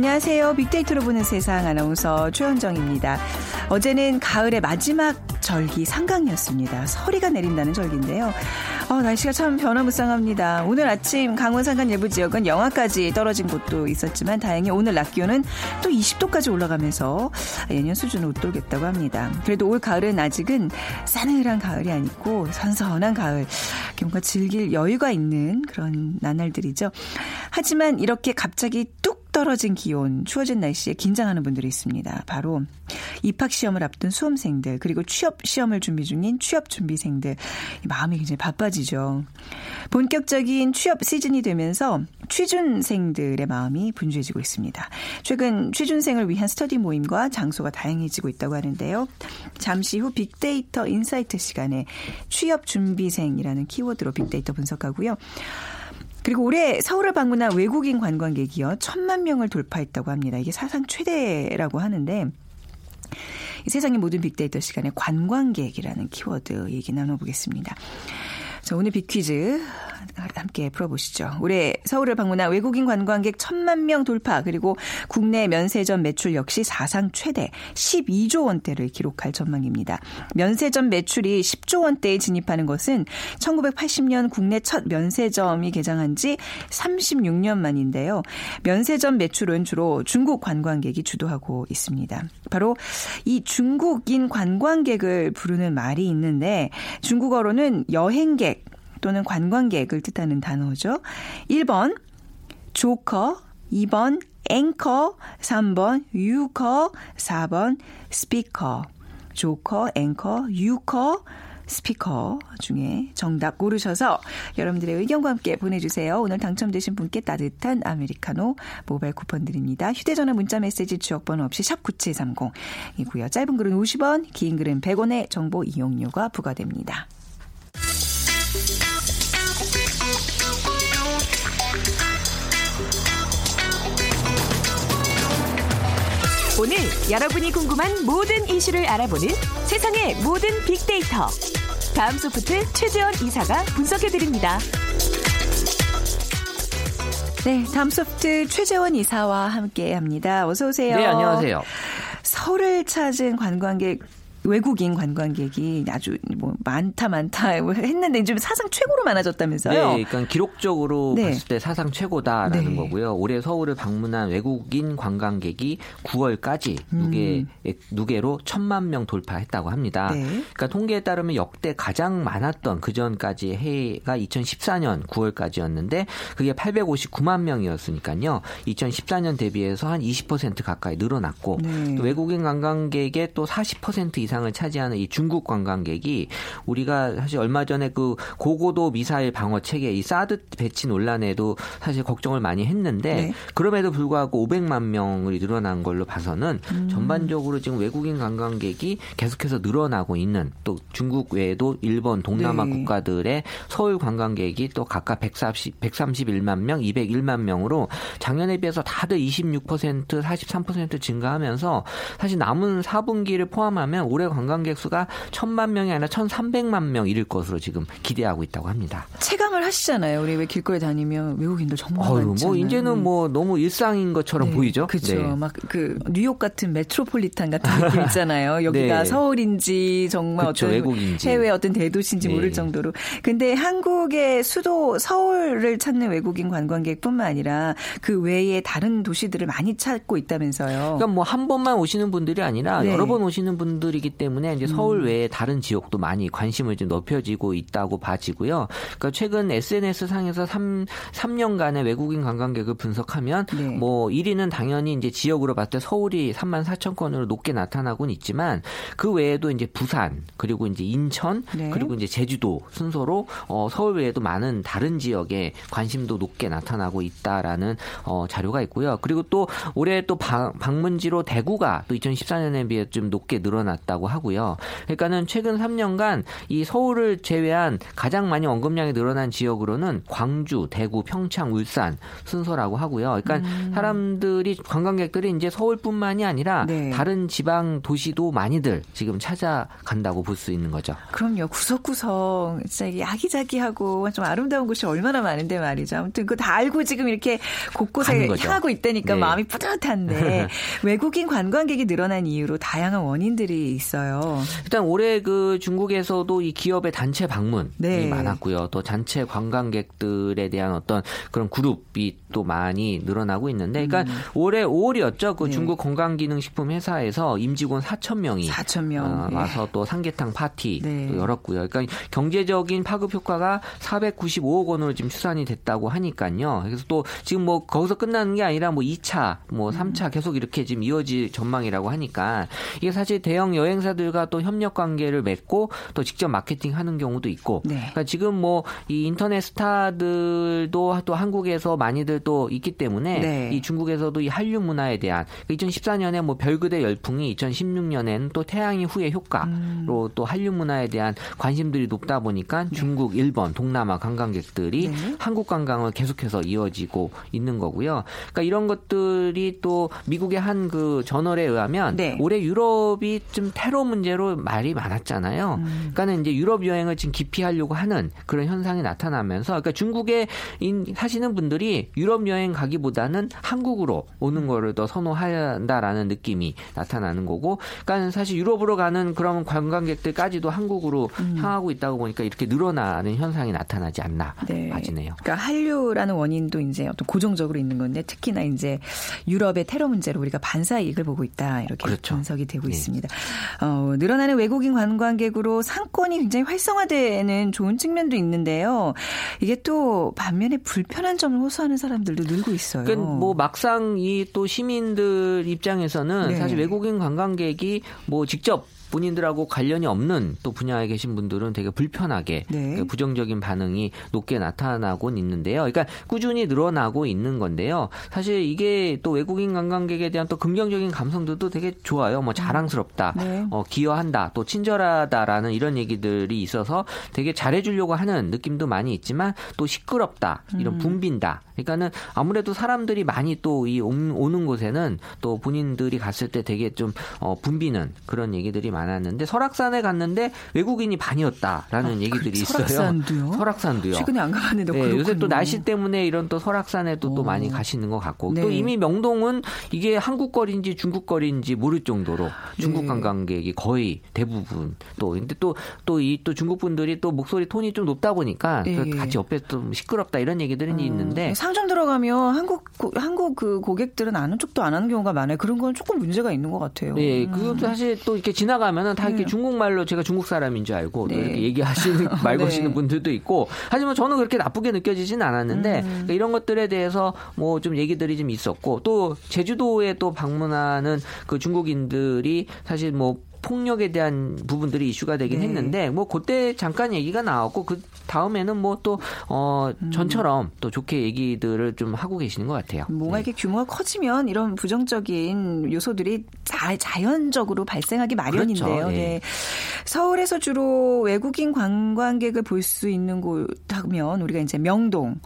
안녕하세요. 빅데이터로 보는 세상 아나운서 최현정입니다. 어제는 가을의 마지막 절기 상강이었습니다. 서리가 내린다는 절기인데요. 어, 날씨가 참 변화무쌍합니다. 오늘 아침 강원 산간 일부 지역은 영하까지 떨어진 곳도 있었지만 다행히 오늘 낮 기온은 또 20도까지 올라가면서 예년 수준을 웃돌겠다고 합니다. 그래도 올 가을은 아직은 싸늘한 가을이 아니고 선선한 가을. 뭔가 즐길 여유가 있는 그런 나날들이죠. 하지만 이렇게 갑자기 뚝 떨어진 기온, 추워진 날씨에 긴장하는 분들이 있습니다. 바로 입학 시험을 앞둔 수험생들, 그리고 취업 시험을 준비 중인 취업 준비생들. 마음이 굉장히 바빠지죠. 본격적인 취업 시즌이 되면서 취준생들의 마음이 분주해지고 있습니다. 최근 취준생을 위한 스터디 모임과 장소가 다양해지고 있다고 하는데요. 잠시 후 빅데이터 인사이트 시간에 취업 준비생이라는 키워드로 빅데이터 분석하고요. 그리고 올해 서울을 방문한 외국인 관광객이요. 천만 명을 돌파했다고 합니다. 이게 사상 최대라고 하는데 세상의 모든 빅데이터 시간에 관광객이라는 키워드 얘기 나눠보겠습니다. 자, 오늘 빅퀴즈 함께 풀어보시죠. 올해 서울을 방문한 외국인 관광객 천만 명 돌파 그리고 국내 면세점 매출 역시 사상 최대 12조 원대를 기록할 전망입니다. 면세점 매출이 10조 원대에 진입하는 것은 1980년 국내 첫 면세점이 개장한 지 36년 만인데요. 면세점 매출은 주로 중국 관광객이 주도하고 있습니다. 바로 이 중국인 관광객을 부르는 말이 있는데 중국어로는 여행객 또는 관광객을 뜻하는 단어죠. 1번 조커, 2번 앵커, 3번 유커, 4번 스피커. 조커, 앵커, 유커, 스피커 중에 정답 고르셔서 여러분들의 의견과 함께 보내주세요. 오늘 당첨되신 분께 따뜻한 아메리카노 모바일 쿠폰 드립니다. 휴대전화 문자메시지 지역번호 없이 샵 9730이고요. 짧은 글은 50원, 긴 글은 100원의 정보 이용료가 부과됩니다. 오늘 여러분이 궁금한 모든 이슈를 알아보는 세상의 모든 빅데이터. 다음 소프트 최재원 이사가 분석해드립니다. 네, 다음 소프트 최재원 이사와 함께 합니다. 어서 오세요. 네, 안녕하세요. 서울을 찾은 관광객 외국인 관광객이 아주 뭐 많다 많다 뭐 했는데 좀 사상 최고로 많아졌다면서요? 네, 그러니까 기록적으로 네. 봤을 때 사상 최고다라는 네. 거고요. 올해 서울을 방문한 외국인 관광객이 9월까지 누계 누계로 천만 명 돌파했다고 합니다. 음. 네. 그러니까 통계에 따르면 역대 가장 많았던 그 전까지 해가 2014년 9월까지였는데 그게 859만 명이었으니까요. 2014년 대비해서 한 20% 가까이 늘어났고 네. 또 외국인 관광객의 또 40% 이상 을 차지하는 이 중국 관광객이 우리가 사실 얼마 전에 그 고고도 미사일 방어 체계 이 사드 배치 논란에도 사실 걱정을 많이 했는데 네. 그럼에도 불구하고 500만 명이 늘어난 걸로 봐서는 음. 전반적으로 지금 외국인 관광객이 계속해서 늘어나고 있는 또 중국 외에도 일본 동남아 네. 국가들의 서울 관광객이 또 각각 130, 131만 명, 201만 명으로 작년에 비해서 다들 26% 43% 증가하면서 사실 남은 4분기를 포함하면 올해 관광객 수가 1000만 명이 아니라 1300만 명 이를 것으로 지금 기대하고 있다고 합니다. 체감을 하시잖아요. 우리 왜 길거리 다니면 외국인들 정말 어휴, 많잖아요. 뭐 이제는 뭐 너무 일상인 것처럼 네, 보이죠? 그렇죠. 네. 막그 뉴욕 같은 메트로폴리탄 같은 느낌 있잖아요. 여기가 네. 서울인지 정말 그쵸, 어떤 외국인지. 해외 어떤 대도시인지 네. 모를 정도로. 근데 한국의 수도 서울을 찾는 외국인 관광객뿐만 아니라 그 외에 다른 도시들을 많이 찾고 있다면서요. 그러니까 뭐 한 번만 오시는 분들이 아니라 네. 여러 번 오시는 분들이기 있기 때문에 이제 서울 외에 다른 지역도 많이 관심을 좀 높여지고 있다고 봐지고요. 그러니까 최근 SNS 상에서 3, 3년간의 외국인 관광객을 분석하면 네. 뭐 1위는 당연히 이제 지역으로 봤을 때 서울이 3만 4천 건으로 높게 나타나고는 있지만 그 외에도 이제 부산 그리고 이제 인천 네. 그리고 이제 제주도 순서로 어, 서울 외에도 많은 다른 지역에 관심도 높게 나타나고 있다라는 어, 자료가 있고요. 그리고 또 올해 또 방, 방문지로 대구가 또 2014년에 비해 좀 높게 늘어났다고 하고요. 그러니까는 최근 3년간 이 서울을 제외한 가장 많이 언급량이 늘어난 지역으로는 광주, 대구, 평창, 울산 순서라고 하고요. 그러니까 사람들이 관광객들이 이제 서울뿐만이 아니라 네. 다른 지방 도시도 많이들 지금 찾아간다고 볼 수 있는 거죠. 그럼요. 구석구석 진짜 이게 아기자기하고 좀 아름다운 곳이 얼마나 많은데 말이죠. 아무튼 그거 다 알고 지금 이렇게 곳곳에. 향하고 있다니까 네. 마음이 뿌듯한데 외국인 관광객이 늘어난 이유로 다양한 원인들이 있 어요. 일단 올해 그 중국에서도 이 기업의 단체 방문이 네. 많았고요. 또 단체 관광객들에 대한 어떤 그런 그룹이 또 많이 늘어나고 있는데, 그러니까 올해 5월이었죠. 그 음. 네. 중국 건강기능식품 회사에서 임직원 4천 명이 4천 명. 어, 예. 와서 또 삼계탕 파티 네. 또 열었고요. 그러니까 경제적인 파급 효과가 495억 원으로 지금 추산이 됐다고 하니까요. 그래서 또 지금 뭐 거기서 끝나는 게 아니라 뭐 2차, 뭐 3차 음. 계속 이렇게 지금 이어질 전망이라고 하니까 이게 사실 대형 여행 사들과 또 협력 관계를 맺고 또 직접 마케팅 하는 경우도 있고. 네. 그러니까 지금 뭐 이 인터넷 스타들도 또 한국에서 많이들 또 있기 때문에 네. 이 중국에서도 이 한류 문화에 대한 2014년에 뭐 별그대 열풍이 2016년에는 또 태양이 후의 효과로 음. 또 한류 문화에 대한 관심들이 높다 보니까 중국, 일본, 동남아 관광객들이 네. 한국 관광을 계속해서 이어지고 있는 거고요. 그러니까 이런 것들이 또 미국의 한 그 저널에 의하면 네. 올해 유럽이 좀 테러 문제로 말이 많았잖아요. 음. 그러니까는 이제 유럽 여행을 지금 기피하려고 하는 그런 현상이 나타나면서 그러니까 중국에 인- 사시는 분들이 유럽 여행 가기보다는 한국으로 오는 거를 더 선호한다라는 느낌이 나타나는 거고, 그러니까 사실 유럽으로 가는 그런 관광객들까지도 한국으로 음. 향하고 있다고 보니까 이렇게 늘어나는 현상이 나타나지 않나 네. 봐지네요. 그러니까 한류라는 원인도 이제 어떤 고정적으로 있는 건데 특히나 이제 유럽의 테러 문제로 우리가 반사 이익을 보고 있다 이렇게 그렇죠. 분석이 되고 네. 있습니다. 어, 늘어나는 외국인 관광객으로 상권이 굉장히 활성화되는 좋은 측면도 있는데요. 이게 또 반면에 불편한 점을 호소하는 사람들도 늘고 있어요. 그러니까 뭐 막상 이 또 시민들 입장에서는 네. 사실 외국인 관광객이 뭐 직접 본인들하고 관련이 없는 또 분야에 계신 분들은 되게 불편하게 네. 그 부정적인 반응이 높게 나타나곤 있는데요. 그러니까 꾸준히 늘어나고 있는 건데요. 사실 이게 또 외국인 관광객에 대한 또 긍정적인 감성들도 되게 좋아요. 뭐 자랑스럽다, 네. 어, 기여한다, 또 친절하다라는 이런 얘기들이 있어서 되게 잘해주려고 하는 느낌도 많이 있지만 또 시끄럽다, 이런 붐빈다. 그러니까는 아무래도 사람들이 많이 또 이 오는 곳에는 또 본인들이 갔을 때 되게 좀 어, 붐비는 그런 얘기들이 많 았는데 설악산에 갔는데 외국인이 반이었다라는 얘기들이 그 있어요. 설악산도요? 설악산도요. 최근에 안 가봤는데 네, 요새 또. 날씨 때문에 이런 또 설악산에도 또 오. 많이 가시는 것 같고 네. 또 이미 명동은 이게 한국 거리인지 중국 거리인지 모를 정도로 중국 네. 관광객이 거의 대부분 또 근데 또 또 이또 중국 분들이 또 목소리 톤이 좀 높다 보니까 예. 같이 옆에 좀 시끄럽다 이런 얘기들은 있는데 상점 들어가면 한국 고- 한국 그 고객들은 아는 척도 안 하는 경우가 많아요. 그런 건 조금 문제가 있는 것 같아요. 예, 음. 그것도 사실 또 이렇게 지나가 면은 다 이렇게 네. 중국말로 제가 중국 사람인 줄 알고 또 네. 이렇게 얘기하시는 말 네. 거시는 분들도 있고 하지만 저는 그렇게 나쁘게 느껴지진 않았는데 음. 그러니까 이런 것들에 대해서 뭐 좀 얘기들이 좀 있었고 또 제주도에 또 방문하는 그 중국인들이 사실 뭐 폭력에 대한 부분들이 이슈가 되긴 네. 했는데 뭐 그때 잠깐 얘기가 나왔고 그 다음에는 뭐 또어 음. 전처럼 또 좋게 얘기들을 좀 하고 계시는 것 같아요. 뭔가 네. 이렇게 규모가 커지면 이런 부정적인 요소들이 자, 자연적으로 발생하기 마련인데요. 그렇죠. 예. 네. 서울에서 주로 외국인 관광객을 볼 수 있는 곳 하면 우리가 이제 명동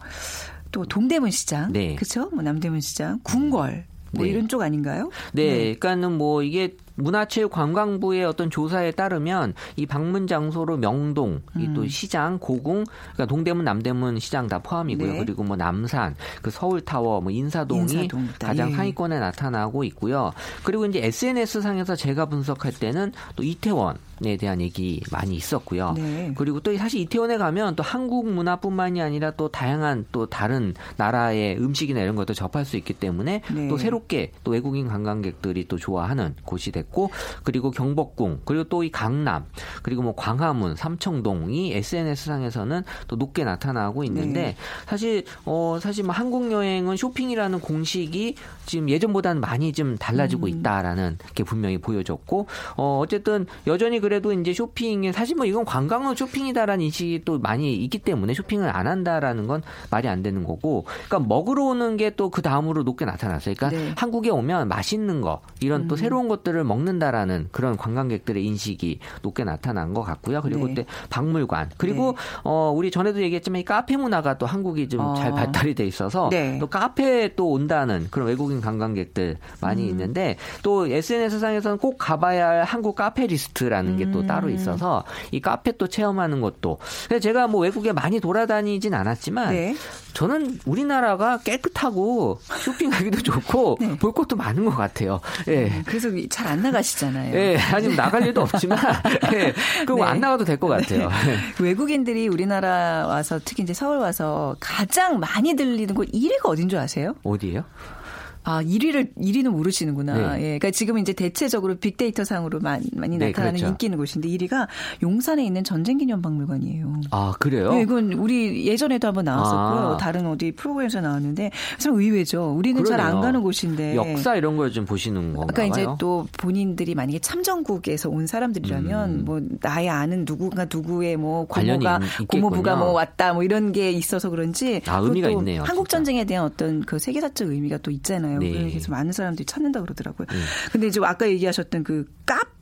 또 동대문 시장, 네. 그렇죠? 뭐 남대문 시장, 궁궐 뭐 네. 이런 쪽 아닌가요? 네, 그러니까는 뭐 이게 문화체육관광부의 어떤 조사에 따르면 이 방문 장소로 명동, 이 음. 또 시장, 고궁, 그러니까 동대문, 남대문 시장 다 포함이고요. 네. 그리고 뭐 남산, 그 서울타워, 뭐 인사동이 인사동. 가장 예. 상위권에 나타나고 있고요. 그리고 이제 SNS 상에서 제가 분석할 때는 또 이태원 에 대한 얘기 많이 있었고요. 네. 그리고 또 사실 이태원에 가면 또 한국 문화뿐만이 아니라 또 다양한 또 다른 나라의 음식이나 이런 것도 접할 수 있기 때문에 네. 또 새롭게 또 외국인 관광객들이 또 좋아하는 곳이 됐고 그리고 경복궁 그리고 또 이 강남 그리고 뭐 광화문 삼청동이 SNS 상에서는 또 높게 나타나고 있는데 네. 사실 어 사실 뭐 한국 여행은 쇼핑이라는 공식이 지금 예전보다는 많이 좀 달라지고 있다라는 게 분명히 보여졌고 어 어쨌든 여전히 그래도 이제 쇼핑에 사실 뭐 이건 관광은 쇼핑이다라는 인식이 또 많이 있기 때문에 쇼핑을 안 한다라는 건 말이 안 되는 거고 그러니까 먹으러 오는 게 또 그 다음으로 높게 나타났어요. 그러니까 네. 한국에 오면 맛있는 거 이런 또 새로운 것들을 먹는다라는 그런 관광객들의 인식이 높게 나타난 것 같고요. 그리고 네. 또 박물관 그리고 어 우리 전에도 얘기했지만 이 카페 문화가 또 한국이 좀잘 어. 발달이 돼 있어서 네. 또 카페에 또 온다는 그런 외국인 관광객들 많이 음. 있는데 또 SNS 상에서는 꼭 가봐야 할 한국 카페 리스트라는 게또 음. 따로 있어서 이 카페 또 체험하는 것도 제가 뭐 외국에 많이 돌아다니진 않았지만 네. 저는 우리나라가 깨끗하고 쇼핑하기도 좋고 네. 볼 것도 많은 것 같아요. 예. 그래서 잘 안 나가시잖아요. 예, 아직 나갈 일도 없지만, 예, 그거 네. 안 나가도 될 것 같아요. 외국인들이 우리나라 와서 특히 이제 서울 와서 가장 많이 들리는 곳 1위가 어딘 줄 아세요? 어디예요? 아, 1위를 1위는 모르시는구나. 네. 예. 그러니까 지금 이제 대체적으로 빅데이터 상으로 많이, 많이 네, 나타나는 그렇죠. 인기 있는 곳인데 1위가 용산에 있는 전쟁기념박물관이에요. 아, 그래요? 네, 이건 우리 예전에도 한번 나왔었고요. 아. 다른 어디 프로그램에서 나왔는데 참 의외죠. 우리는 잘 안. 가는 곳인데. 역사 이런 걸 좀 보시는 건가요? 그러니까 이제 또 본인들이 만약에 참전국에서 온 사람들이라면 음. 뭐 나의 아는 누구가 누구의 뭐 있- 고모부가. 뭐 왔다 뭐 이런 게 있어서 그런지 아, 의미가 있네요, 한국. 전쟁에 대한 어떤 그 세계사적 의미가 또 있잖아요. 네. 그래서 많은 사람들이 찾는다 그러더라고요. 네. 근데 이제 아까 얘기하셨던 그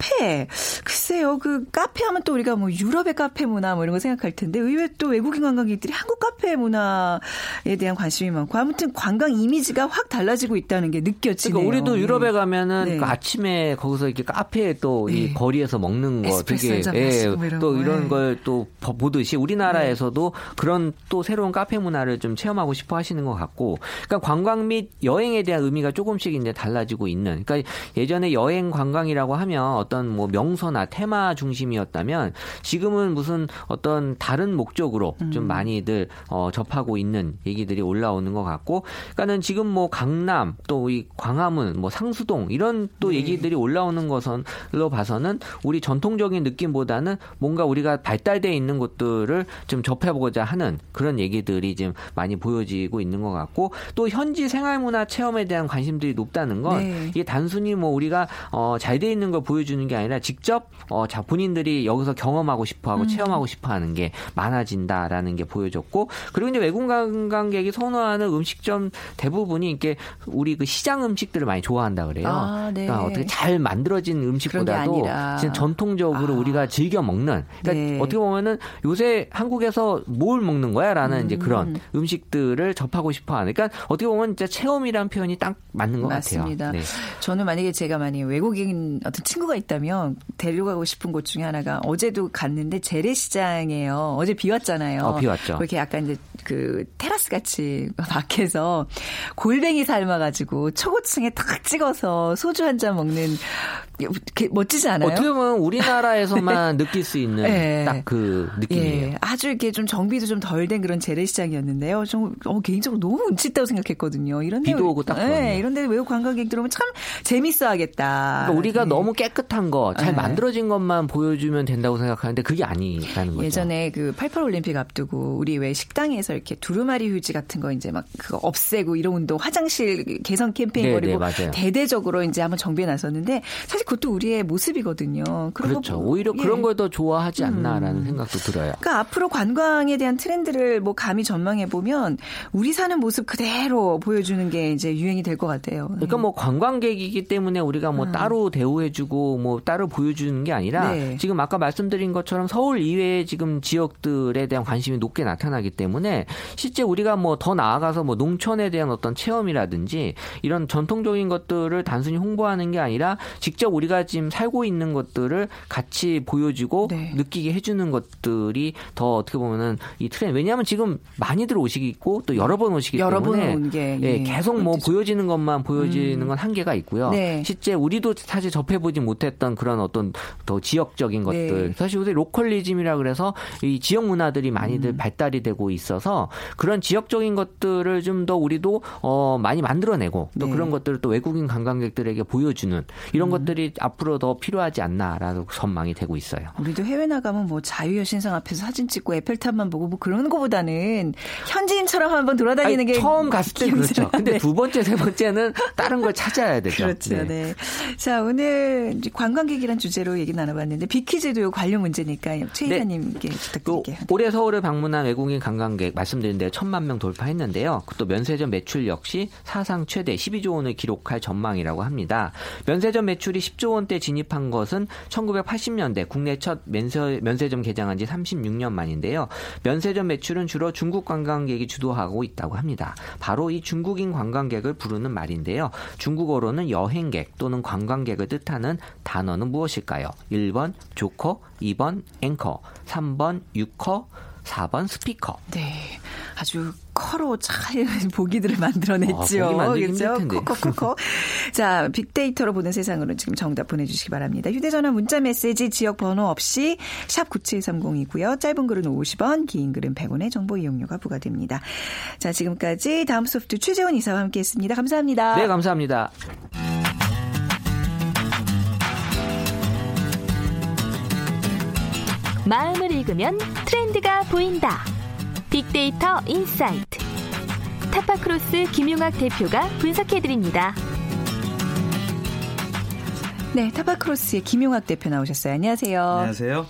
카페 글쎄요 그 카페 하면 또 우리가 뭐 유럽의 카페 문화 뭐 이런 거 생각할 텐데 의외 또 외국인 관광객들이 한국 카페 문화에 대한 관심이 많고 아무튼 관광 이미지가 확 달라지고 있다는 게 느껴지네요. 그러니까 우리도 유럽에 가면은 네. 그 아침에 거기서 이렇게 카페에 또이 네. 거리에서 먹는 거 되게 예, 뭐 이런 또 거, 이런 예. 걸또 보듯이 우리나라에서도 그런 또 새로운 카페 문화를 좀 체험하고 싶어 하시는 것 같고 그러니까 관광 및 여행에 대한 의미가 조금씩 이제 달라지고 있는 그러니까 예전에 여행 관광이라고 하면 어떤 뭐 명소나 테마 중심이었다면 지금은 무슨 어떤 다른 목적으로 음. 좀 많이들 어, 접하고 있는 얘기들이 올라오는 것 같고 그러니까는 지금 뭐 강남 또 이 광화문 뭐 상수동 이런 또 네. 얘기들이 올라오는 것으로 봐서는 우리 전통적인 느낌보다는 뭔가 우리가 발달돼 있는 곳들을 좀 접해보고자 하는 그런 얘기들이 지금 많이 보여지고 있는 것 같고 또 현지 생활 문화 체험에 대한 관심들이 높다는 건 네. 이게 단순히 뭐 우리가 어, 잘 돼 있는 걸 보여주는 게 아니라 직접 어, 자 본인들이 여기서 경험하고 싶어하고 체험하고 싶어하는 게 많아진다라는 게 보여졌고 그리고 이제 외국 관광객이 선호하는 음식점 대부분이 이렇게 우리 그 시장 음식들을 많이 좋아한다 그래요. 아, 네. 그러니까 어떻게 잘 만들어진 음식보다도. 진짜 전통적으로 아. 우리가 즐겨 먹는 그러니까 네. 어떻게 보면은 요새 한국에서 뭘 먹는 거야라는 음. 이제 그런 음식들을 접하고 싶어하는 그러니까 어떻게 보면 진짜 체험이란 표현이 딱 맞는 것 맞습니다. 같아요. 네. 저는 만약에 제가 만약에 외국인 어떤 친구가 있다 면 데려가고 싶은 곳 중에 하나가 어제도 갔는데 재래시장이에요. 어제 비 왔잖아요. 어, 비 왔죠. 그렇게 약간 이제 그 테라스 같이 밖에서 골뱅이 삶아가지고 초고층에 탁 찍어서 소주 한 잔 먹는 이렇게 멋지지 않아요? 어떻게 보면 우리나라에서만 느낄 수 있는 네. 딱그 느낌이에요. 예, 아주 이렇게 좀 정비도 좀 덜 된 그런 재래시장이었는데요. 좀 어, 개인적으로 너무 운치 있다고 생각했거든요. 이런데 비도 오고 딱. 예, 이런데 외국 관광객들 오면 참 재밌어하겠다. 그러니까 우리가 네. 너무 깨끗한 거, 잘 네. 만들어진 것만 보여주면 된다고 생각하는데 그게 아니라는 거죠. 예전에 그 88 올림픽 앞두고 우리 왜 식당에서 이렇게 두루마리 휴지 같은 거 이제 막 그거 없애고 이런 운동 화장실 개선 캠페인 네, 벌이고 네, 맞아요. 대대적으로 이제 한번 정비해 나섰는데 사실 그것도 우리의 모습이거든요. 그렇죠. 거 보- 오히려 예. 그런 걸더 좋아하지 않나라는 생각도 들어요. 그러니까 앞으로 관광에 대한 트렌드를 뭐 감히 전망해 보면 우리 사는 모습 그대로 보여주는 게 이제 유행이 될 것 같아요. 그러니까 뭐 관광객이기 때문에 우리가 뭐 따로 대우해주고 뭐 따로 보여주는 게 아니라 네. 지금 아까 말씀드린 것처럼 서울 이외의 지금 지역들에 대한 관심이 높게 나타나기 때문에 실제 우리가 뭐 더 나아가서 뭐 농촌에 대한 어떤 체험이라든지 이런 전통적인 것들을 단순히 홍보하는 게 아니라 직접 우리가 지금 살고 있는 것들을 같이 보여주고 네. 느끼게 해주는 것들이 더 어떻게 보면은 이 트렌드 왜냐하면 지금 많이들 오시고 또 여러 번 오시기 여러 번 때문에 온 게, 예, 예, 계속 뭐 포인트죠. 보여지는 것만 보여지는 건 한계가 있고요. 네. 실제 우리도 사실 접해보지 못했던 그런 어떤 더 지역적인 것들 네. 사실 요새 로컬리즘이라 그래서 이 지역 문화들이 많이들 음. 발달이 되고 있어서 그런 지역적인 것들을 좀 더 우리도 어 많이 만들어내고 또 네. 그런 것들을 또 외국인 관광객들에게 보여주는 이런 음. 것들이 앞으로 더 필요하지 않나라는 전망이 되고 있어요. 우리도 해외 나가면 뭐 자유여 신상 앞에서 사진 찍고 에펠탑만 보고 뭐 그런 거보다는 현지인처럼 한번 돌아다니는 아니, 게 처음 갔을 때 그렇죠. 근데 네. 두 번째, 세 번째는 다른 걸 찾아야 되죠. 그렇죠. 네. 네. 자, 오늘 이제 관광객이란 주제로 얘기 나눠봤는데 비키즈도 관련 문제니까 최 네. 이사님께 또 부탁드릴게요. 올해 서울을 방문한 외국인 관광객 말씀드린 대로 천만 명 돌파했는데요. 또 면세점 매출 역시 사상 최대 12조 원을 기록할 전망이라고 합니다. 면세점 매출이 10조 원대 진입한 것은 1980년대 국내 첫 면세, 면세점 개장한 지 36년 만인데요. 면세점 매출은 주로 중국 관광객이 주도하고 있다고 합니다. 바로 이 중국인 관광객을 부르는 말인데요. 중국어로는 여행객 또는 관광객을 뜻하는 단어 는 무엇일까요? 1번 조커, 2번 앵커, 3번 유커, 4번 스피커. 네. 아주 커로 잘 보기들을 만들어냈죠. 아, 그렇죠? 커커커커. 자, 빅데이터로 보는 세상으로 지금 정답 보내주시기 바랍니다. 휴대전화 문자 메시지 지역 번호 없이 샵 9730이고요. 짧은 글은 50원, 긴 글은 100원의 정보 이용료가 부과됩니다. 자, 지금까지 다음 소프트 최재원 이사와 함께했습니다. 감사합니다. 네, 감사합니다. 마음을 읽으면 트렌드가 보인다. 빅데이터 인사이트. 타파크로스 김용학 대표가 분석해드립니다. 네, 타파크로스의 김용학 대표 나오셨어요. 안녕하세요. 안녕하세요.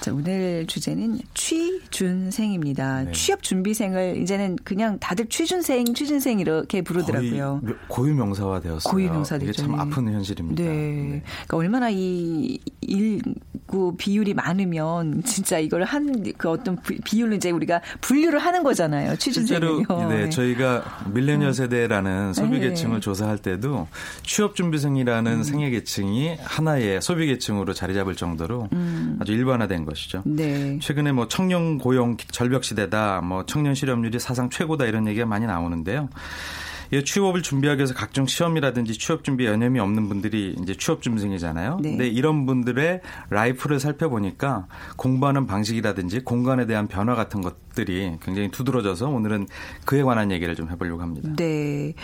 자, 오늘 주제는 취준생입니다. 네. 취업 준비생을 이제는 그냥 다들 취준생, 취준생 이렇게 부르더라고요. 고유 명사화 되었어요. 고유 명사 되죠. 이게 참 네. 아픈 현실입니다. 네. 그러니까 얼마나 이 일구 비율이 많으면 진짜 이걸 한 그 어떤 부- 비율로 이제 우리가 분류를 하는 거잖아요. 실제로 취준생을요. 네, 저희가 밀레니얼 세대라는 소비 네. 계층을 조사할 때도 취업 준비생이라는 생애 계층이 하나의 소비 계층으로 자리 잡을 정도로 아주 일반화된 것이죠. 네. 최근에 뭐 청년 고용 절벽 시대다, 뭐 청년 실업률이 사상 최고다 이런 얘기가 많이 나오는데요. 이 취업을 준비하기 위해서 각종 시험이라든지 취업 준비에 여념이 없는 분들이 이제 취업 준비생이잖아요. 네. 근데 이런 분들의 라이프를 살펴보니까 공부하는 방식이라든지 공간에 대한 변화 같은 것 들이 굉장히 두드러져서 오늘은 그에 관한 얘기를 좀 해보려고 합니다. 네.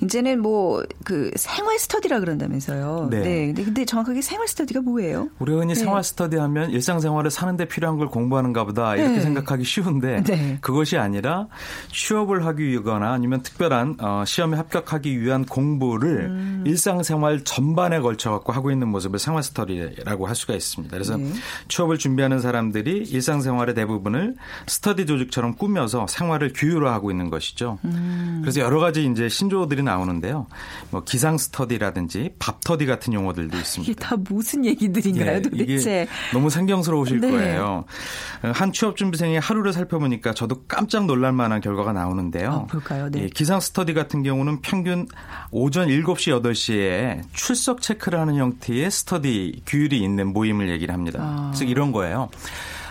이제는 뭐 그 생활 스터디라 그런다면서요. 네. 근데, 근데 정확하게 생활 스터디가 뭐예요? 우리가 흔히 네. 생활 스터디 하면 일상생활을 사는데 필요한 걸 공부하는가 보다 이렇게 네. 생각하기 쉬운데 네. 그것이 아니라 취업을 하기 위하거나 아니면 특별한 어, 시험에 합격하기 위한 공부를 음. 일상생활 전반에 걸쳐 갖고 하고 있는 모습을 생활 스터디라고 할 수가 있습니다. 그래서 네. 취업을 준비하는 사람들이 일상생활의 대부분을 스터디 조직처럼 꾸며서 생활을 규율화하고 있는 것이죠. 음. 그래서 여러 가지 이제 신조어들이 나오는데요. 뭐 기상 스터디라든지 밥터디 같은 용어들도 있습니다. 이게 다 무슨 얘기들인가요, 예, 도대체? 너무 생경스러우실 네. 거예요. 한 취업 준비생의 하루를 살펴보니까 저도 깜짝 놀랄 만한 결과가 나오는데요. 아, 볼까요? 네. 예, 기상 스터디 같은 경우는 평균 오전 7시, 8시에 출석 체크를 하는 형태의 스터디 규율이 있는 모임을 얘기를 합니다. 아. 즉 이런 거예요.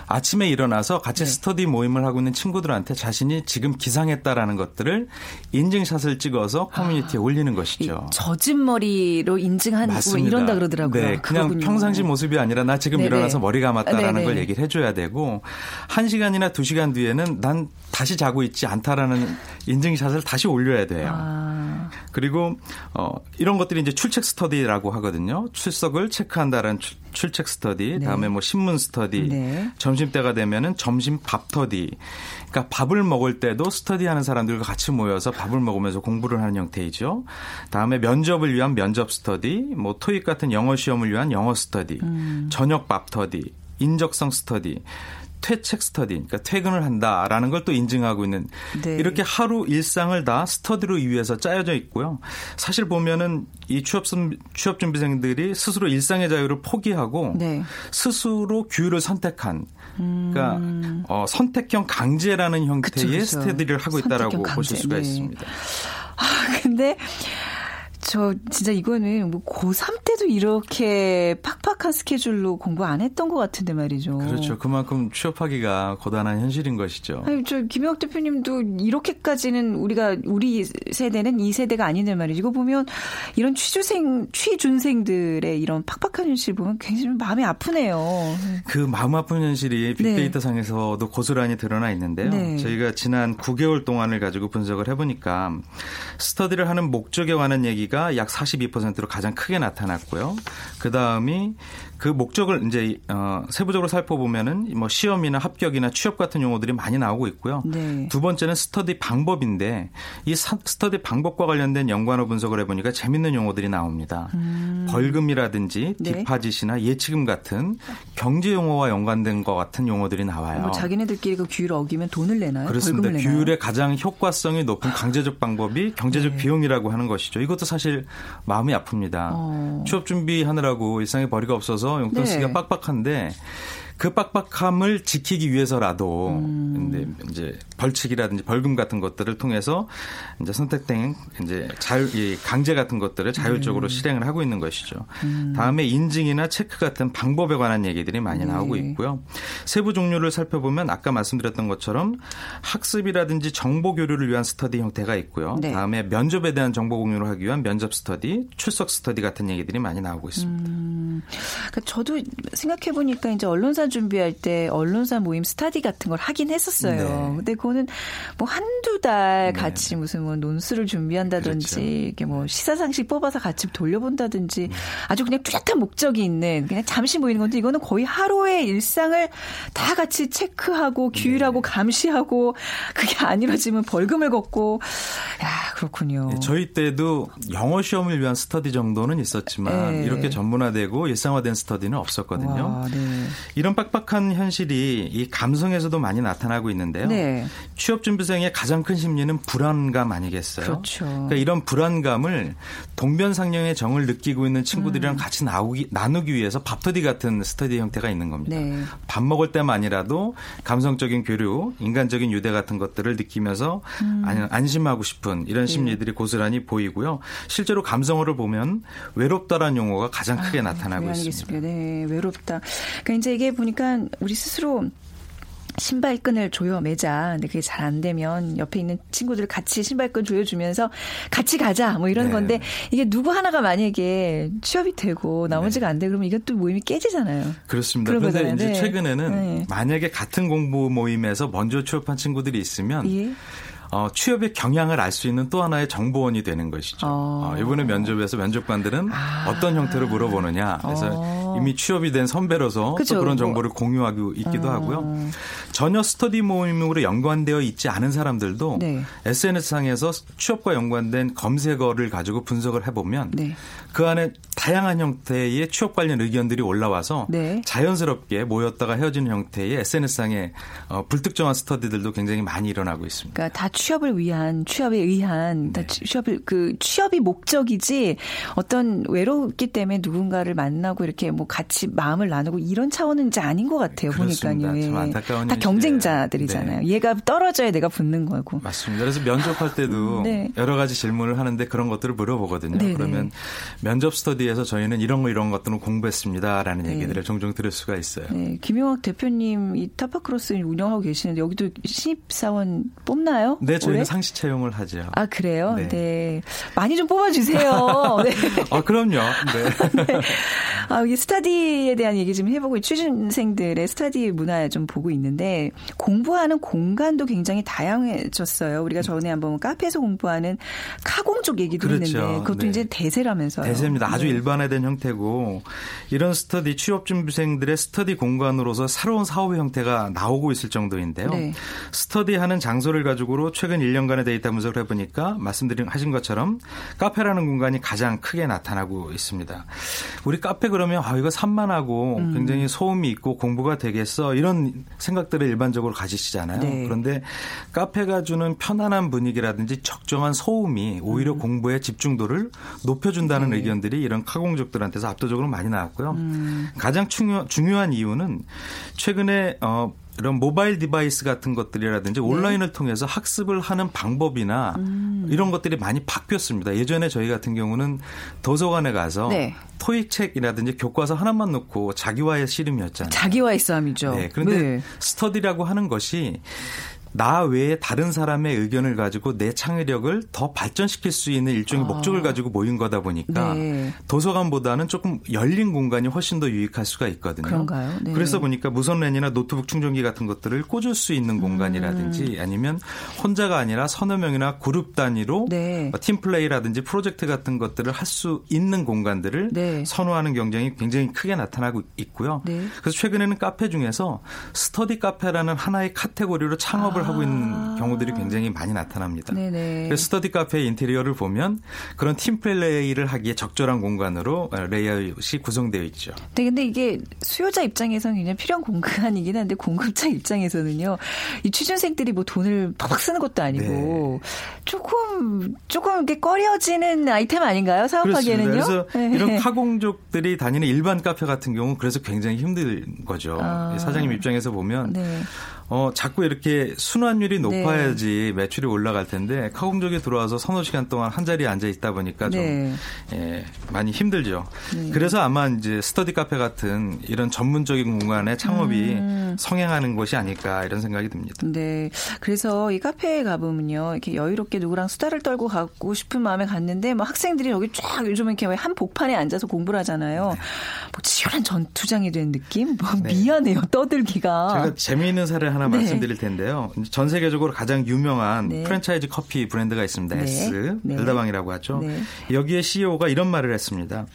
아침에 일어나서 같이 네. 스터디 모임을 하고 있는 친구들한테 자신이 지금 기상했다라는 것들을 인증샷을 찍어서 커뮤니티에 올리는 이 것이죠. 젖은 머리로 인증한 뭐 맞습니다. 이런다 그러더라고요. 네, 그냥 그거군요. 평상시 모습이 아니라 나 지금 네네. 일어나서 머리 감았다라는 네네. 걸 얘기를 해줘야 되고 한 시간이나 두 시간 뒤에는 난 다시 자고 있지 않다라는 인증샷을 다시 올려야 돼요. 아, 그리고 어 이런 것들이 이제 출첵 스터디라고 하거든요. 출석을 체크한다라는 출- 출첵 스터디, 네. 다음에 뭐 신문 스터디, 네. 점심 때가 되면은 점심 밥 터디. 그러니까 밥을 먹을 때도 스터디하는 사람들과 같이 모여서 밥을 먹으면서 공부를 하는 형태이죠. 다음에 면접을 위한 면접 스터디, 뭐 토익 같은 영어 시험을 위한 영어 스터디, 음. 저녁 밥터디. 인적성 스터디, 퇴첵 스터디, 그러니까 퇴근을 한다라는 걸 또 인증하고 있는 네. 이렇게 하루 일상을 다 스터디로 위해서 짜여져 있고요. 사실 보면은 이 취업 취업 준비생들이 스스로 일상의 자유를 포기하고 네. 스스로 규율을 선택한 그러니까 어, 선택형 강제라는 형태의 음. 그쵸, 그쵸. 스터디를 하고 있다라고 선택형 보실 강제, 수가 네. 있습니다. 아, 근데 저 진짜 이거는 뭐 고3 때도 이렇게 팍팍한 스케줄로 공부 안 했던 것 같은데 말이죠. 그렇죠. 그만큼 취업하기가 고단한 현실인 것이죠. 아니, 저 김영학 대표님도 이렇게까지는 우리가 우리 세대는 이 세대가 아닌데 말이죠. 이거 보면 이런 취준생 취준생들의 이런 팍팍한 현실 보면 굉장히 마음이 아프네요. 그 마음 아픈 현실이 빅데이터 상에서도 고스란히 드러나 있는데요. 네. 저희가 지난 9개월 동안을 가지고 분석을 해보니까 스터디를 하는 목적에 관한 얘기가 약 42%로 가장 크게 나타났고요. 그 다음이 그 목적을 이제 어, 세부적으로 살펴보면은 뭐 시험이나 합격이나 취업 같은 용어들이 많이 나오고 있고요. 네. 두 번째는 스터디 방법인데 이 사- 스터디 방법과 관련된 연관어 분석을 해보니까 재밌는 용어들이 나옵니다. 벌금이라든지 네. 디파짓이나 예치금 같은 경제 용어와 연관된 것 같은 용어들이 나와요. 뭐 자기네들끼리 그 규율을 어기면 돈을 내나요? 그렇습니다. 벌금을 내나요? 규율의 가장 효과성이 높은 강제적 방법이 경제적 네. 비용이라고 하는 것이죠. 이것도 사실 마음이 아픕니다. 어. 취업 준비하느라고 일상에 벌이가 없어서 용돈 네. 쓰기가 빡빡한데 그 빡빡함을 지키기 위해서라도 음. 이제 벌칙이라든지 벌금 같은 것들을 통해서 이제 선택된 이제 자유 이 강제 같은 것들을 자율적으로 음. 실행을 하고 있는 것이죠. 다음에 인증이나 체크 같은 방법에 관한 얘기들이 많이 네. 나오고 있고요. 세부 종류를 살펴보면 아까 말씀드렸던 것처럼 학습이라든지 정보 교류를 위한 스터디 형태가 있고요. 네. 다음에 면접에 대한 정보 공유를 하기 위한 면접 스터디, 출석 스터디 같은 얘기들이 많이 나오고 있습니다. 그러니까 저도 생각해 보니까 이제 언론사 준비할 때 언론사 모임 스타디 같은 걸 하긴 했었어요. 네. 근데 그거는 뭐 한두 달 네. 같이 무슨 뭐 논술을 준비한다든지 그렇죠. 이렇게 뭐 시사상식 뽑아서 같이 음. 돌려본다든지 아주 그냥 뚜렷한 목적이 있는 그냥 잠시 모이는 건데 이거는 거의 하루의 일상을 다 같이 체크하고 규율하고 네. 감시하고 그게 안 이루어지면 벌금을 걷고 야 그렇군요. 네, 저희 때도 영어 시험을 위한 스터디 정도는 있었지만 네. 이렇게 전문화되고 일상화된 스터디는 없었거든요. 와, 네. 이런 빡빡한 현실이 이 감성에서도 많이 나타나고 있는데요. 네. 취업 준비생의 가장 큰 심리는 불안감 아니겠어요? 그렇죠. 그러니까 이런 불안감을 동변상령의 정을 느끼고 있는 친구들이랑 음. 같이 나오기, 나누기 위해서 밥터디 같은 스터디 형태가 있는 겁니다. 네. 밥 먹을 때만이라도 감성적인 교류, 인간적인 유대 같은 것들을 느끼면서 음. 안- 안심하고 싶은 네. 이런 심리들이 고스란히 보이고요. 실제로 감성어를 보면 외롭다라는 용어가 가장 크게 나타나고 네, 있습니다. 네, 외롭다. 그러니까 이제 이게 보니까 우리 스스로 신발끈을 조여 매자. 근데 그게 잘 안 되면 옆에 있는 친구들 같이 신발끈 조여주면서 같이 가자. 뭐 이런 네. 건데 이게 누구 하나가 만약에 취업이 되고 나머지가 안 돼. 그러면 이것도 모임이 깨지잖아요. 그렇습니다. 그런 그런데 거잖아요. 이제 네. 최근에는 네. 만약에 같은 공부 모임에서 먼저 취업한 친구들이 있으면 예. 어, 취업의 경향을 알 수 있는 또 하나의 정보원이 되는 것이죠. 어. 어, 이번에 면접에서 면접관들은 아. 어떤 형태로 물어보느냐. 그래서 어. 이미 취업이 된 선배로서 그쵸. 또 그런 뭐. 정보를 공유하고 있기도 어. 하고요. 전혀 스터디 모임으로 연관되어 있지 않은 사람들도 네. SNS상에서 취업과 연관된 검색어를 가지고 분석을 해보면 네. 그 안에 다양한 형태의 취업 관련 의견들이 올라와서 네. 자연스럽게 모였다가 헤어지는 형태의 SNS상의 어, 불특정한 스터디들도 굉장히 많이 일어나고 있습니다. 그러니까 다 취업을 위한 취업에 의한 다 네. 취업을 그 취업이 목적이지 어떤 외롭기 때문에 누군가를 만나고 이렇게 뭐 같이 마음을 나누고 이런 차원은 이제 아닌 것 같아요 그렇습니다. 보니까요. 예. 참 안타까운 다. 경쟁자들이잖아요. 네. 얘가 떨어져야 내가 붙는 거고. 맞습니다. 그래서 면접할 때도 네. 여러 가지 질문을 하는데 그런 것들을 물어보거든요. 네네. 그러면 면접 스터디에서 저희는 이런 거 이런 것들은 공부했습니다라는 네. 얘기들을 종종 들을 수가 있어요. 네, 김용학 대표님 이 타파크로스 운영하고 계시는데 여기도 신입사원 뽑나요? 네, 저희는 올해? 상시 채용을 하죠. 아 그래요? 네. 네. 많이 좀 뽑아주세요. 네. 아, 그럼요. 네. 아, 이 스타디에 대한 얘기 좀 해보고 취준생들의 스타디 문화 좀 보고 있는데 공부하는 공간도 굉장히 다양해졌어요. 우리가 전에 한번 카페에서 공부하는 카공 쪽 얘기도 그렇죠. 했는데 그것도 네. 이제 대세라면서요. 대세입니다. 아주 네. 일반화된 형태고 이런 스터디 취업 준비생들의 스터디 공간으로서 새로운 사업 형태가 나오고 있을 정도인데요. 네. 스터디하는 장소를 가지고로 최근 1년간의 데이터 분석을 해보니까 말씀드린 하신 것처럼 카페라는 공간이 가장 크게 나타나고 있습니다. 우리 카페 그러면 아, 이거 산만하고 음. 굉장히 소음이 있고 공부가 되겠어 이런 생각들을 일반적으로 가지시잖아요. 네. 그런데 카페가 주는 편안한 분위기라든지 적정한 소음이 오히려 음. 공부의 집중도를 높여준다는 네. 의견들이 이런 카공족들한테서 압도적으로 많이 나왔고요. 음. 가장 중요, 중요한 이유는 최근에 어, 이런 모바일 디바이스 같은 것들이라든지 네. 온라인을 통해서 학습을 하는 방법이나 음. 이런 것들이 많이 바뀌었습니다. 예전에 저희 같은 경우는 도서관에 가서 네. 토익 책이라든지 교과서 하나만 놓고 자기와의 씨름이었잖아요. 자기와의 싸움이죠. 네. 그런데 네. 스터디라고 하는 것이 나 외에 다른 사람의 의견을 가지고 내 창의력을 더 발전시킬 수 있는 일종의 아. 목적을 가지고 모인 거다 보니까 네. 도서관보다는 조금 열린 공간이 훨씬 더 유익할 수가 있거든요. 그런가요? 네. 그래서 보니까 무선랜이나 노트북 충전기 같은 것들을 꽂을 수 있는 공간이라든지 음. 아니면 혼자가 아니라 서너 명이나 그룹 단위로 네. 어, 팀플레이라든지 프로젝트 같은 것들을 할 수 있는 공간들을 네. 선호하는 경쟁이 굉장히 크게 나타나고 있고요. 네. 그래서 최근에는 카페 중에서 스터디 카페라는 하나의 카테고리로 창업을 하고 있는 경우들이 굉장히 많이 나타납니다. 아. 네네. 그래서 스터디 카페 인테리어를 보면 그런 팀 플레이를 하기에 적절한 공간으로 레이아웃이 구성되어 있죠. 네, 근데 이게 수요자 입장에서는 굉장히 필요한 공간이긴 한데 공급자 입장에서는요. 이 취준생들이 뭐 돈을 팍팍 쓰는 것도 아니고 네. 조금 조금 이렇게 꺼려지는 아이템 아닌가요? 사업하기에는요. 그래서 네. 이런 카공족들이 다니는 일반 카페 같은 경우는 그래서 굉장히 힘든 거죠. 아. 사장님 입장에서 보면 네. 어, 자꾸 이렇게 순환율이 높아야지 매출이 올라갈 텐데 카공족이 들어와서 서너 시간 동안 한 자리에 앉아 있다 보니까 좀 네. 예, 많이 힘들죠. 그래서 아마 이제 스터디 카페 같은 이런 전문적인 공간의 창업이 음. 성행하는 것이 아닐까 이런 생각이 듭니다. 네. 그래서 이 카페에 가보면요. 이렇게 여유롭게 누구랑 수다를 떨고 가고 싶은 마음에 갔는데 뭐 학생들이 여기 쫙 요즘은 이렇게 한 복판에 앉아서 공부를 하잖아요. 뭐 치열한 전투장이 된 느낌? 뭐 네. 미안해요. 떠들기가. 제가 재미있는 사례 하나 네. 말씀드릴 텐데요. 전 세계적으로 가장 유명한 네. 프랜차이즈 커피 브랜드가 있습니다. 네. S 네. 벨다방이라고 하죠. 네. 여기에 CEO가 이런 말을 했습니다.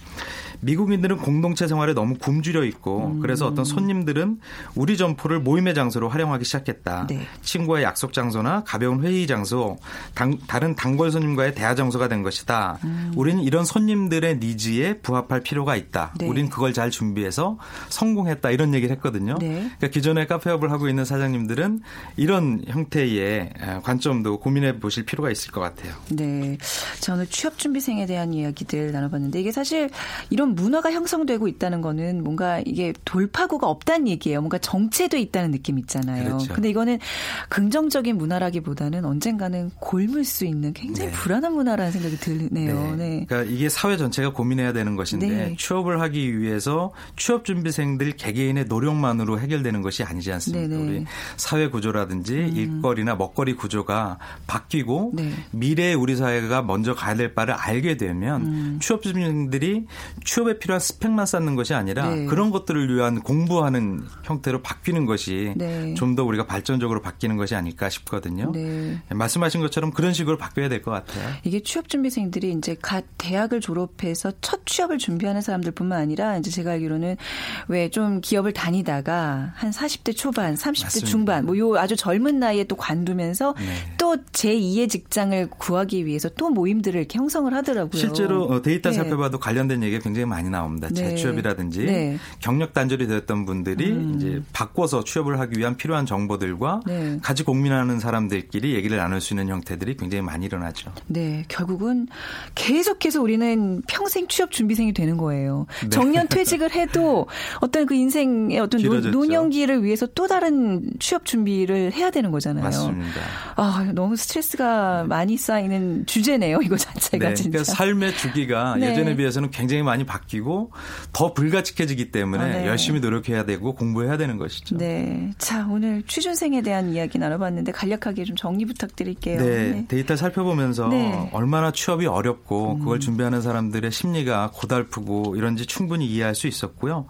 미국인들은 공동체 생활에 너무 굶주려 있고 음. 그래서 어떤 손님들은 우리 점포를 모임의 장소로 활용하기 시작했다. 네. 친구와의 약속 장소나 가벼운 회의 장소, 당- 다른 단골 손님과의 대화 장소가 된 것이다. 우리는 이런 손님들의 니즈에 부합할 필요가 있다. 음. 네. 우린 그걸 잘 준비해서 성공했다. 이런 얘기를 했거든요. 네. 그러니까 기존에 카페업을 하고 있는 사장님들은 이런 형태의 관점도 고민해 보실 필요가 있을 것 같아요. 네. 자, 오늘 취업 준비생에 대한 이야기들 나눠봤는데 이게 사실 이런 문화가 형성되고 있다는 거는 뭔가 이게 돌파구가 없다는 얘기예요. 뭔가 정체돼 있다는 느낌 있잖아요. 그렇죠. 근데 이거는 긍정적인 문화라기보다는 언젠가는 골물 수 있는 굉장히 네. 불안한 문화라는 생각이 드네요. 네. 그러니까 이게 사회 전체가 고민해야 되는 것인데 네. 취업을 하기 위해서 취업 준비생들 개개인의 노력만으로 해결되는 것이 아니지 않습니까? 네네. 음. 우리 사회 구조라든지 일거리나 먹거리 구조가 바뀌고 네. 미래의 우리 사회가 먼저 가야 될 바를 알게 되면 음. 취업 준비생들이 취업 에 필요한 스펙만 쌓는 것이 아니라 네. 그런 것들을 위한 공부하는 형태로 바뀌는 것이 네. 좀더 우리가 발전적으로 바뀌는 것이 아닐까 싶거든요. 네. 말씀하신 것처럼 그런 식으로 바뀌어야 될 것 같아요. 이게 취업 준비생들이 이제 갓 대학을 졸업해서 첫 취업을 준비하는 사람들뿐만 아니라 이제 제가 알기로는 왜 좀 기업을 다니다가 한 40대 초반, 30대 맞습니다. 중반 뭐 요 아주 젊은 나이에 또 관두면서 네. 또 제2의 직장을 구하기 위해서 또 모임들을 이렇게 형성을 하더라고요. 실제로 어, 데이터 네. 살펴봐도 관련된 얘기가 굉장히 많이 나옵니다. 네. 재취업이라든지 네. 음. 경력 단절이 되었던 분들이 이제 바꿔서 취업을 하기 위한 필요한 정보들과 네. 같이 고민하는 사람들끼리 얘기를 나눌 수 있는 형태들이 굉장히 많이 일어나죠. 네, 결국은 계속해서 우리는 평생 취업 준비생이 되는 거예요. 네. 정년 퇴직을 해도 어떤 그 인생의 어떤 노, 길어졌죠. 노년기를 위해서 또 다른 취업 준비를 해야 되는 거잖아요. 맞습니다. 아, 너무 스트레스가 많이 쌓이는 주제네요, 이거 자체가 네, 진짜. 그러니까 삶의 주기가 네. 예전에 비해서는 굉장히 많이 바뀌고 더 불가직해지기 때문에 아, 네. 열심히 노력해야 되고 공부해야 되는 것이죠. 네. 자, 오늘 취준생에 대한 이야기 나눠봤는데 간략하게 좀 정리 부탁드릴게요. 네, 데이터 살펴보면서 네. 음. 얼마나 취업이 어렵고 그걸 준비하는 사람들의 심리가 고달프고 이런지 충분히 이해할 수 있었고요.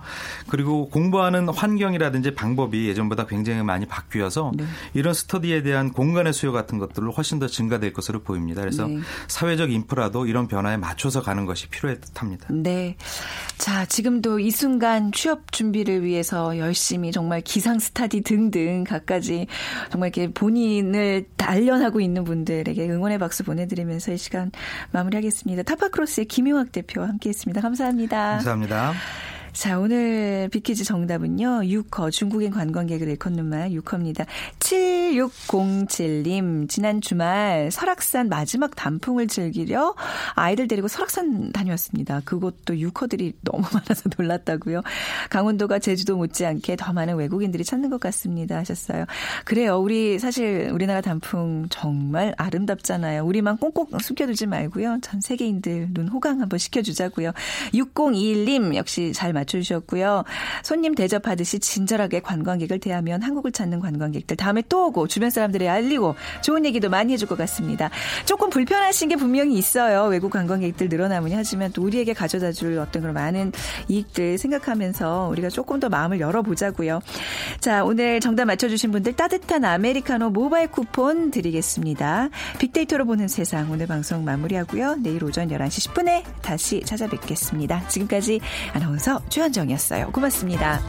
그리고 공부하는 환경이라든지 방법이 예전보다 굉장히 많이 바뀌어서 네. 이런 스터디에 대한 공간의 수요 같은 것들로 훨씬 더 증가될 것으로 보입니다. 그래서 네. 사회적 인프라도 이런 변화에 맞춰서 가는 것이 필요해 듯합니다. 네. 자, 지금도 이 순간 취업 준비를 위해서 열심히 정말 기상 스타디 등등 갖가지 정말 이렇게 본인을 단련하고 있는 분들에게 응원의 박수 보내드리면서 이 시간 마무리하겠습니다. 타파크로스의 김용학 대표와 함께 했습니다. 감사합니다. 감사합니다. 자, 오늘 비키즈 정답은요. 6커 중국인 관광객을 일컫는 말 6커입니다. 7607님 지난 주말 설악산 마지막 단풍을 즐기려 아이들 데리고 설악산 다녀왔습니다. 그곳도 6커들이 너무 많아서 놀랐다고요. 강원도가 제주도 못지않게 더 많은 외국인들이 찾는 것 같습니다 하셨어요. 그래요. 우리 사실 우리나라 단풍 정말 아름답잖아요. 우리만 꽁꽁 숨겨두지 말고요. 전 세계인들 눈 호강 한번 시켜주자고요. 6021님 역시 잘 맞 춰주셨고요. 손님 대접하듯이 친절하게 관광객을 대하면 한국을 찾는 관광객들 다음에 또 오고 주변 사람들이 알리고 좋은 얘기도 많이 해줄 것 같습니다. 조금 불편하신 게 분명히 있어요. 외국 관광객들 늘어나면 하지만 또 우리에게 가져다 줄 어떤 그런 많은 이익들 생각하면서 우리가 조금 더 마음을 열어보자고요. 자, 오늘 정답 맞춰주신 분들 따뜻한 아메리카노 모바일 쿠폰 드리겠습니다. 빅데이터로 보는 세상 오늘 방송 마무리하고요. 내일 오전 11시 10분에 다시 찾아뵙겠습니다. 지금까지 아나운서 최현정이었어요. 고맙습니다.